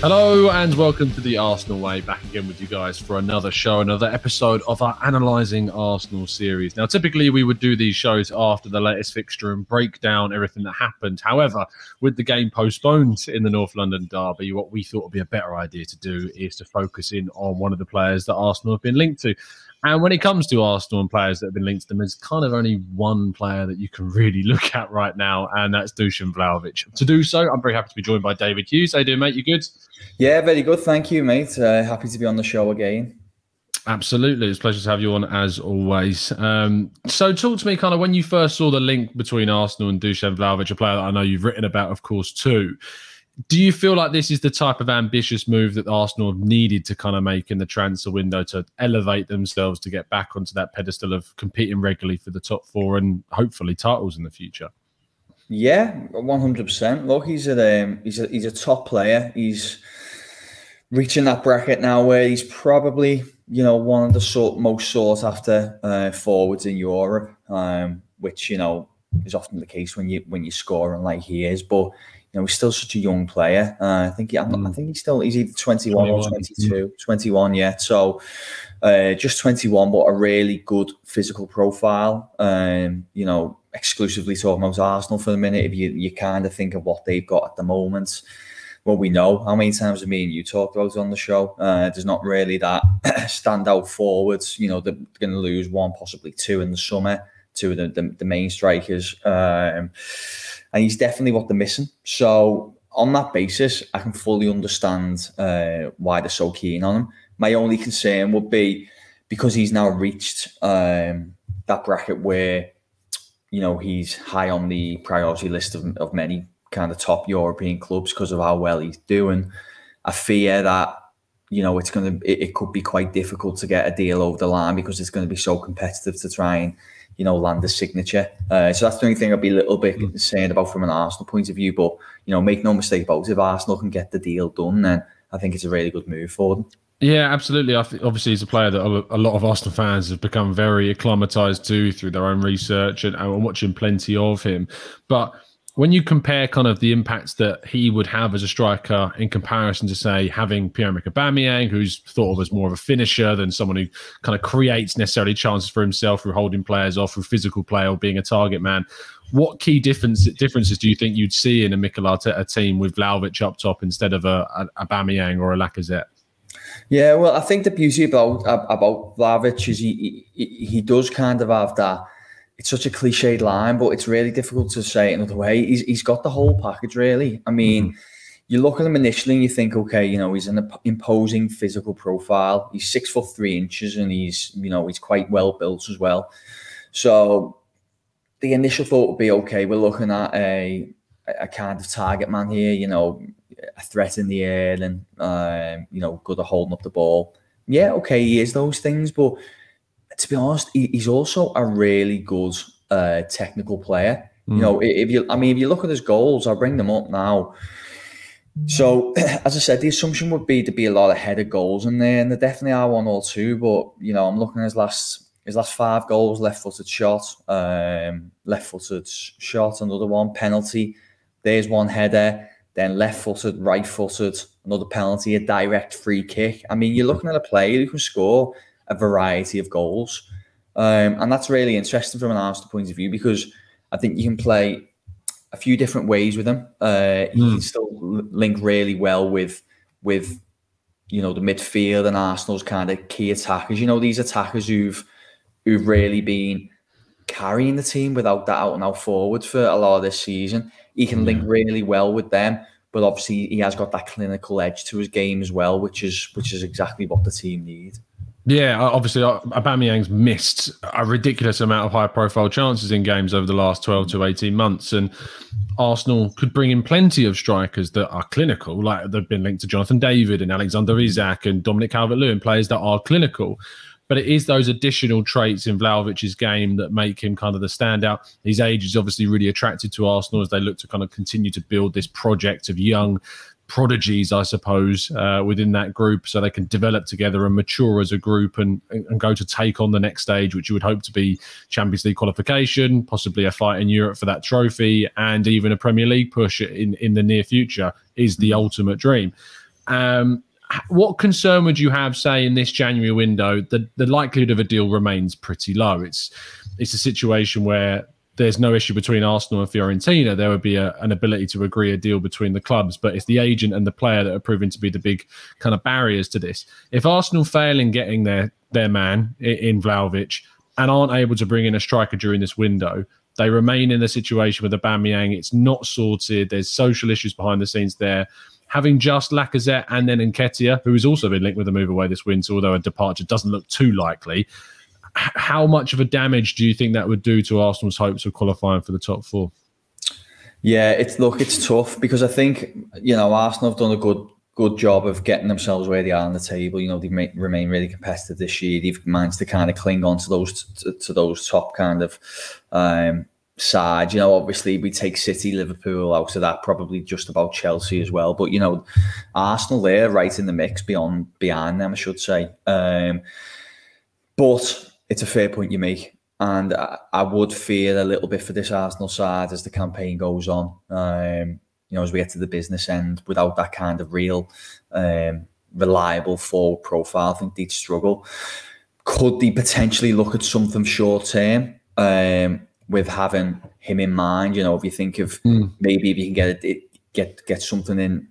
Hello and welcome to the Arsenal Way. Back again with you guys for another show, another episode of our Analysing Arsenal series. Now, typically we would do these shows after the latest fixture and break down everything that happened. However, with the game postponed in the North London derby, what we thought would be a better idea to do is to focus in on one of the players that Arsenal have been linked to. And when it comes to Arsenal and players that have been linked to them, there's kind of only one player that you can really look at right now, and that's Dusan Vlahovic. To do so, I'm very happy to be joined by David Hughes. How you doing, mate? You good? Yeah, very good. Thank you, mate. Uh, happy to be on the show again. Absolutely. It's a pleasure to have you on as always. Um, so, talk to me kind of when you first saw the link between Arsenal and Dusan Vlahovic, a player that I know you've written about, of course, too do you feel like this is the type of ambitious move that Arsenal needed to kind of make in the transfer window to elevate themselves to get back onto that pedestal of competing regularly for the top four and hopefully titles in the future? Yeah, one hundred percent. Look, he's a um, he's a he's a top player. He's reaching that bracket now where he's probably you know one of the sort most sought after uh, forwards in Europe, um, which you know is often the case when you when you score and like he is, but know, he's still such a young player. Uh, I think he, mm. I think he's still he's either 21, 21 or 22, 21, yeah. So uh, just 21, but a really good physical profile. Um, you know, exclusively talking about Arsenal for the minute. If you you kind of think of what they've got at the moment, well, we know how many times me and you talked about on the show. Uh, there's not really that standout forwards. You know, they're going to lose one, possibly two in the summer. Two of the the, the main strikers. Um, and he's definitely what they're missing. So on that basis, I can fully understand uh, why they're so keen on him. My only concern would be because he's now reached um, that bracket where you know he's high on the priority list of, of many kind of top European clubs because of how well he's doing. I fear that you know it's going to it, it could be quite difficult to get a deal over the line because it's going to be so competitive to try and you know, land a signature. Uh, so that's the only thing I'd be a little bit mm. concerned about from an Arsenal point of view. But you know, make no mistake about it, if Arsenal can get the deal done, then I think it's a really good move for them. Yeah, absolutely. I th- obviously, he's a player that a lot of Arsenal fans have become very acclimatized to through their own research and, and watching plenty of him. But when you compare kind of the impacts that he would have as a striker in comparison to say having Pierre-Emerick Aubameyang, who's thought of as more of a finisher than someone who kind of creates necessarily chances for himself through holding players off, through physical play or being a target man. What key difference, differences do you think you'd see in a Mikel Arteta team with Vlahovic up top instead of a, a Aubameyang or a Lacazette? Yeah, well, I think the beauty about about Vlahovic is he, he he does kind of have that it's such a cliched line, but it's really difficult to say it another way. He's, he's got the whole package, really. I mean, mm-hmm. you look at him initially and you think, okay, you know, he's an imposing physical profile. He's six foot three inches and he's, you know, he's quite well built as well. So the initial thought would be, okay, we're looking at a, a kind of target man here, you know, a threat in the air and, um, you know, good at holding up the ball. Yeah, okay, he is those things, but to be honest, he, he's also a really good uh, technical player. Mm. You know, if you, I mean, if you look at his goals, I'll bring them up now. So, as I said, the assumption would be to be a lot ahead of headed goals in there, and there definitely are one or two. But you know, I'm looking at his last his last five goals: left-footed shot, um, left-footed shot, another one penalty. There's one header, then left-footed, right-footed, another penalty, a direct free kick. I mean, you're looking at a player who can score a variety of goals. Um, and that's really interesting from an Arsenal point of view because I think you can play a few different ways with him. Uh, he mm. can still link really well with with you know the midfield and Arsenal's kind of key attackers. You know these attackers who've who've really been carrying the team without that out and out forward for a lot of this season. He can link really well with them, but obviously he has got that clinical edge to his game as well, which is which is exactly what the team need. Yeah, obviously, Aubameyang's missed a ridiculous amount of high-profile chances in games over the last twelve to eighteen months, and Arsenal could bring in plenty of strikers that are clinical, like they've been linked to Jonathan David and Alexander Isak and Dominic Calvert-Lewin, players that are clinical. But it is those additional traits in Vlahovic's game that make him kind of the standout. His age is obviously really attracted to Arsenal as they look to kind of continue to build this project of young prodigies, I suppose, uh, within that group, so they can develop together and mature as a group and and go to take on the next stage, which you would hope to be Champions League qualification, possibly a fight in Europe for that trophy, and even a Premier League push in in the near future is the ultimate dream. Um, what concern would you have, say, in this January window? The the likelihood of a deal remains pretty low. It's it's a situation where there's no issue between Arsenal and Fiorentina. There would be a, an ability to agree a deal between the clubs, but it's the agent and the player that are proving to be the big kind of barriers to this. If Arsenal fail in getting their their man in Vlahovic and aren't able to bring in a striker during this window, they remain in the situation with Aubameyang. It's not sorted. There's social issues behind the scenes there. Having just Lacazette and then Nketiah, who has also been linked with a move away this winter, although a departure doesn't look too likely. How much of a damage do you think that would do to Arsenal's hopes of qualifying for the top four? Yeah, it's look, it's tough because I think you know Arsenal have done a good good job of getting themselves where they are on the table. You know, they've made, remained really competitive this year. They've managed to kind of cling on to those to, to those top kind of um, sides. You know, obviously we take City, Liverpool out of that, probably just about Chelsea as well. But you know, Arsenal there right in the mix beyond behind them, I should say. Um, but it's a fair point you make. And I, I would fear a little bit for this Arsenal side as the campaign goes on. Um, you know, as we get to the business end, without that kind of real, um, reliable forward profile, I think they'd struggle. Could they potentially look at something short term um, with having him in mind? You know, if you think of mm. maybe if you can get it, get get something in,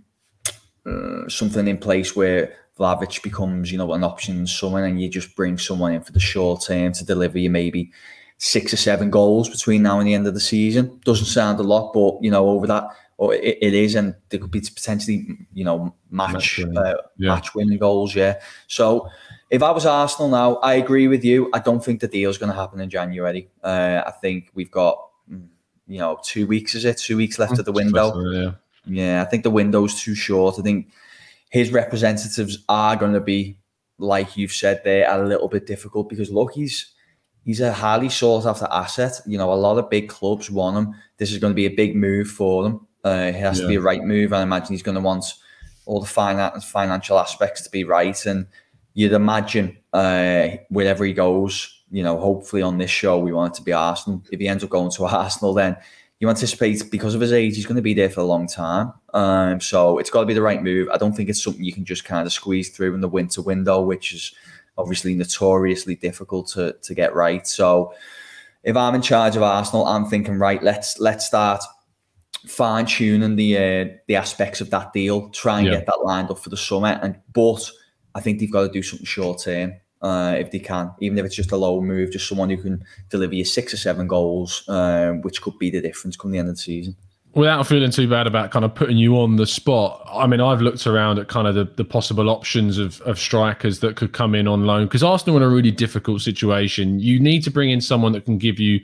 uh, something in place where Vlahovic becomes, you know, an option someone and you just bring someone in for the short term to deliver you maybe six or seven goals between now and the end of the season. Doesn't sound a lot, but you know, over that or it, it is, and there could be potentially, you know, match match winning, uh, yeah. match winning goals. Yeah. So if I was Arsenal now, I agree with you. I don't think the deal's going to happen in January. Uh, I think we've got, mm, you know, two weeks. Is it two weeks left of the window? Yeah. Yeah. I think the window's too short. I think his representatives are going to be, like you've said, there a little bit difficult because look, he's he's a highly sought after asset. You know, a lot of big clubs want him. This is going to be a big move for them. Uh, it has yeah. to be a right move. I imagine he's going to want all the finance, financial aspects to be right. And you'd imagine uh, wherever he goes, you know, hopefully on this show, we want it to be Arsenal. If he ends up going to Arsenal, then you anticipate because of his age, he's going to be there for a long time. Um, so it's got to be the right move. I don't think it's something you can just kind of squeeze through in the winter window, which is obviously notoriously difficult to, to get right. So if I'm in charge of Arsenal, I'm thinking, right, let's let's start fine tuning the uh, the aspects of that deal, try and yeah. get that lined up for the summer. And but I think they've got to do something short term uh, if they can, even if it's just a low move, just someone who can deliver you six or seven goals, uh, which could be the difference come the end of the season. Without feeling too bad about kind of putting you on the spot, I mean, I've looked around at kind of the, the possible options of, of strikers that could come in on loan because Arsenal are in a really difficult situation. You need to bring in someone that can give you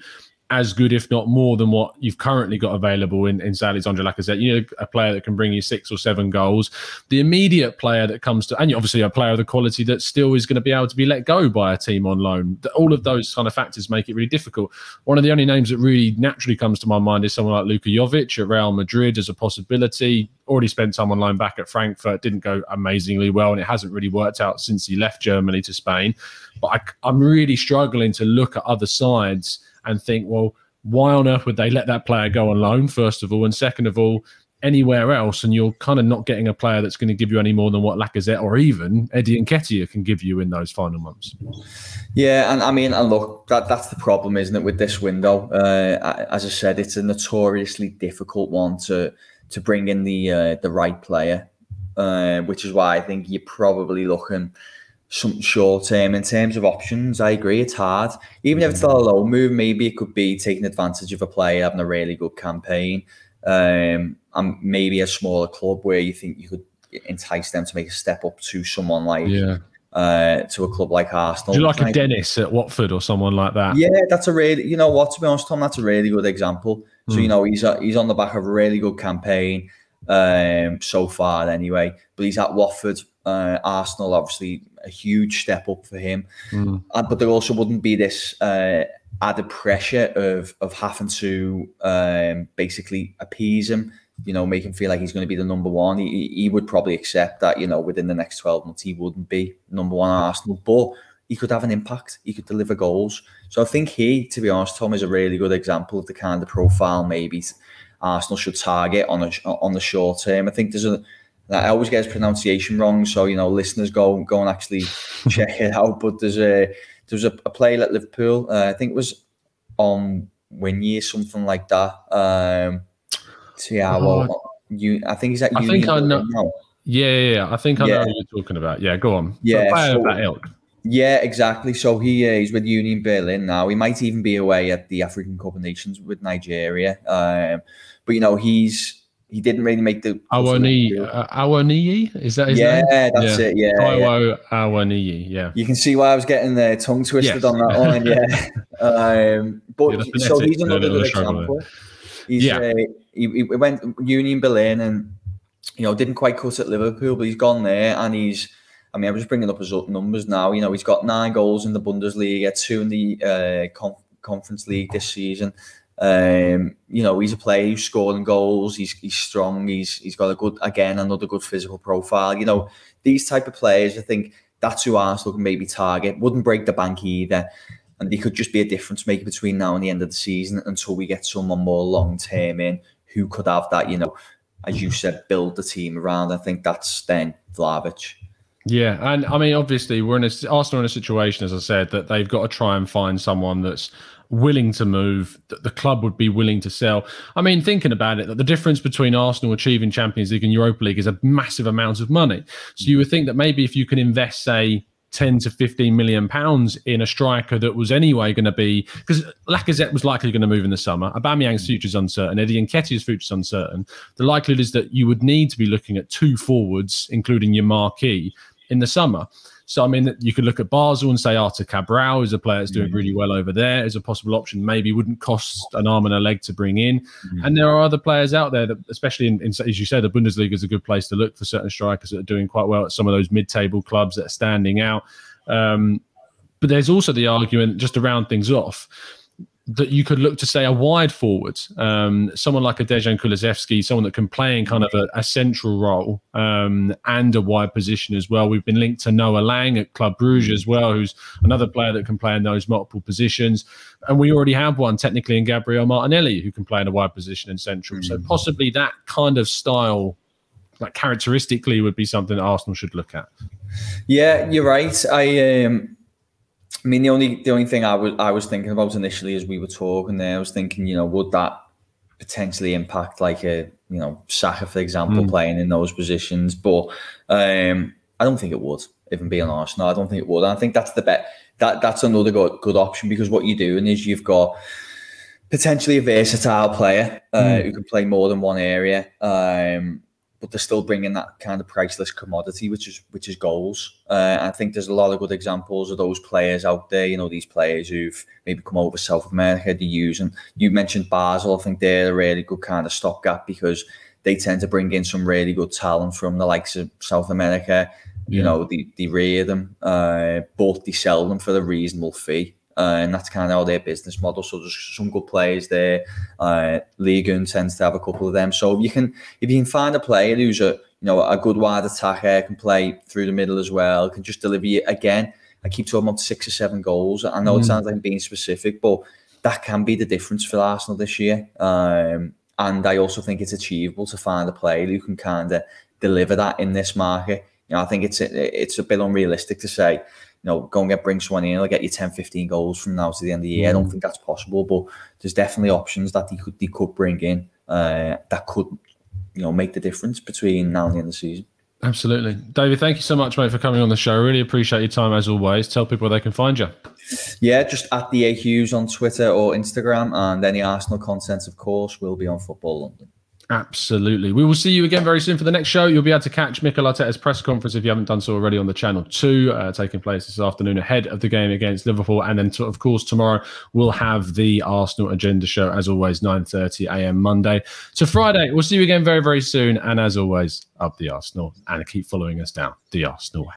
as good, if not more, than what you've currently got available in, in Alexandre Lacazette. You know, a player that can bring you six or seven goals. The immediate player that comes to, and obviously a player of the quality that still is going to be able to be let go by a team on loan. All of those kind of factors make it really difficult. One of the only names that really naturally comes to my mind is someone like Luka Jovic at Real Madrid as a possibility. Already spent time on loan back at Frankfurt, didn't go amazingly well, and it hasn't really worked out since he left Germany to Spain. But I, I'm really struggling to look at other sides and think, well, why on earth would they let that player go on loan, first of all? And second of all, anywhere else, and you're kind of not getting a player that's going to give you any more than what Lacazette or even Eddie Nketiah can give you in those final months. Yeah, and I mean, and look, that that's the problem, isn't it, with this window? Uh, as I said, it's a notoriously difficult one to to bring in the uh, the right player, uh, which is why I think you're probably looking some short term in terms of options. I agree, it's hard. Even if it's a low move, maybe it could be taking advantage of a player having a really good campaign, um, and maybe a smaller club where you think you could entice them to make a step up to someone like yeah. Uh, to a club like Arsenal. Do you like a Dennis at Watford or someone like that? Yeah, that's a really, you know what, to be honest, Tom, that's a really good example. So, you know, he's, a, he's on the back of a really good campaign um, so far anyway, but he's at Watford. Uh, Arsenal, obviously, a huge step up for him. Mm. Uh, but there also wouldn't be this uh, added pressure of of having to um, basically appease him. You know, make him feel like he's going to be the number one. He, he would probably accept that. You know, within the next twelve months, he wouldn't be number one at Arsenal, but he could have an impact. He could deliver goals. So I think he, to be honest, Tom is a really good example of the kind of profile maybe Arsenal should target on a, on the short term. I think there's a I always get his pronunciation wrong, so you know, listeners go go and actually check it out. But there's a there's a, a player at Liverpool. Uh, I think it was on year something like that. Um, Thiago, oh, you, I think he's at. I Union think I know. Now. Yeah, yeah, yeah, I think I yeah. know what you're talking about. Yeah, go on. Yeah, so, that ilk. Yeah, exactly. So he uh, he's with Union Berlin now. He might even be away at the African Cup of Nations with Nigeria. Um, but you know, he's he didn't really make the Awani uh, is that his yeah, name? That's yeah, it. Yeah, Taiwo yeah. Awoniyi. Yeah, you can see why I was getting the tongue twisted yes. on that one. Yeah, um, but yeah, so he's another good example. He's, yeah, uh, he, he went Union Berlin and you know didn't quite cut at Liverpool, but he's gone there and he's. I mean, I'm just bringing up his numbers now. You know, he's got nine goals in the Bundesliga, two in the uh, Conference League this season. Um, you know, he's a player who's scoring goals. He's he's strong. He's he's got a good again another good physical profile. You know, these type of players. I think that's who Arsenal can maybe target. Wouldn't break the bank either, and they could just be a difference maker between now and the end of the season until we get someone more long term in who could have that. You know, as you said, build the team around. I think that's then Vlahovic. Yeah, and I mean, obviously, we're in a Arsenal in a situation, as I said, that they've got to try and find someone that's willing to move, that the club would be willing to sell. I mean, thinking about it, that the difference between Arsenal achieving Champions League and Europa League is a massive amount of money. So you would think that maybe if you can invest, say, 10 to 15 million pounds in a striker that was anyway going to be because Lacazette was likely going to move in the summer. Aubameyang's future is uncertain. Eddie Nketiah's future is uncertain. The likelihood is that you would need to be looking at two forwards, including your marquee, in the summer. So I mean, you could look at Basel and say Arthur Cabral is a player that's doing really well over there as a possible option. Maybe wouldn't cost an arm and a leg to bring in. Mm-hmm. And there are other players out there that, especially in, in, as you said, the Bundesliga is a good place to look for certain strikers that are doing quite well at some of those mid-table clubs that are standing out. Um, but there's also the argument just to round things off that you could look to say a wide forward, um, someone like a Dejan Kulusevski, someone that can play in kind of a, a central role um, and a wide position as well. We've been linked to Noah Lang at Club Bruges as well, who's another player that can play in those multiple positions. And we already have one technically in Gabriel Martinelli who can play in a wide position in central. Mm. So possibly that kind of style, like characteristically, would be something that Arsenal should look at. Yeah, you're right. I um I mean, the only the only thing I was I was thinking about initially as we were talking there, I was thinking, you know, would that potentially impact like a you know Saka, for example, mm. playing in those positions? But um, I don't think it would. Even being honest, Arsenal, I don't think it would. And I think that's the bet. That that's another good good option because what you're doing is you've got potentially a versatile player uh, mm. who can play more than one area. Um, but they're still bringing that kind of priceless commodity, which is which is goals. Uh, I think there's a lot of good examples of those players out there. You know, these players who've maybe come over South America to use, and you mentioned Basel. I think they're a really good kind of stopgap because they tend to bring in some really good talent from the likes of South America. You yeah. know, they, they rear them, uh, but they sell them for a reasonable fee. Uh, and that's kind of how their business model. So there's some good players there. Uh, Ligon tends to have a couple of them. So you can, if you can find a player who's a, you know, a good wide attacker, can play through the middle as well, can just deliver you again. I keep talking about six or seven goals. I know mm. it sounds like I'm being specific, but that can be the difference for Arsenal this year. Um, and I also think it's achievable to find a player who can kind of deliver that in this market. You know, I think it's a, it's a bit unrealistic to say you know, go and get bring someone in, I'll get you 10, 15 goals from now to the end of the year. Mm. I don't mm. think that's possible, but there's definitely options that he could he could bring in uh, that could, you know, make the difference between now and the end of the season. Absolutely. David, thank you so much, mate, for coming on the show. Really appreciate your time as always. Tell people where they can find you. Yeah, just at the A Hughes on Twitter or Instagram, and any Arsenal content, of course, will be on Football London. Absolutely. We will see you again very soon for the next show. You'll be able to catch Mikel Arteta's press conference if you haven't done so already on the channel two, uh, taking place this afternoon ahead of the game against Liverpool. And then, of course, tomorrow we'll have the Arsenal agenda show as always, 9:30 a.m. Monday to Friday. We'll see you again very, very soon. And as always, up the Arsenal and keep following us down the Arsenal.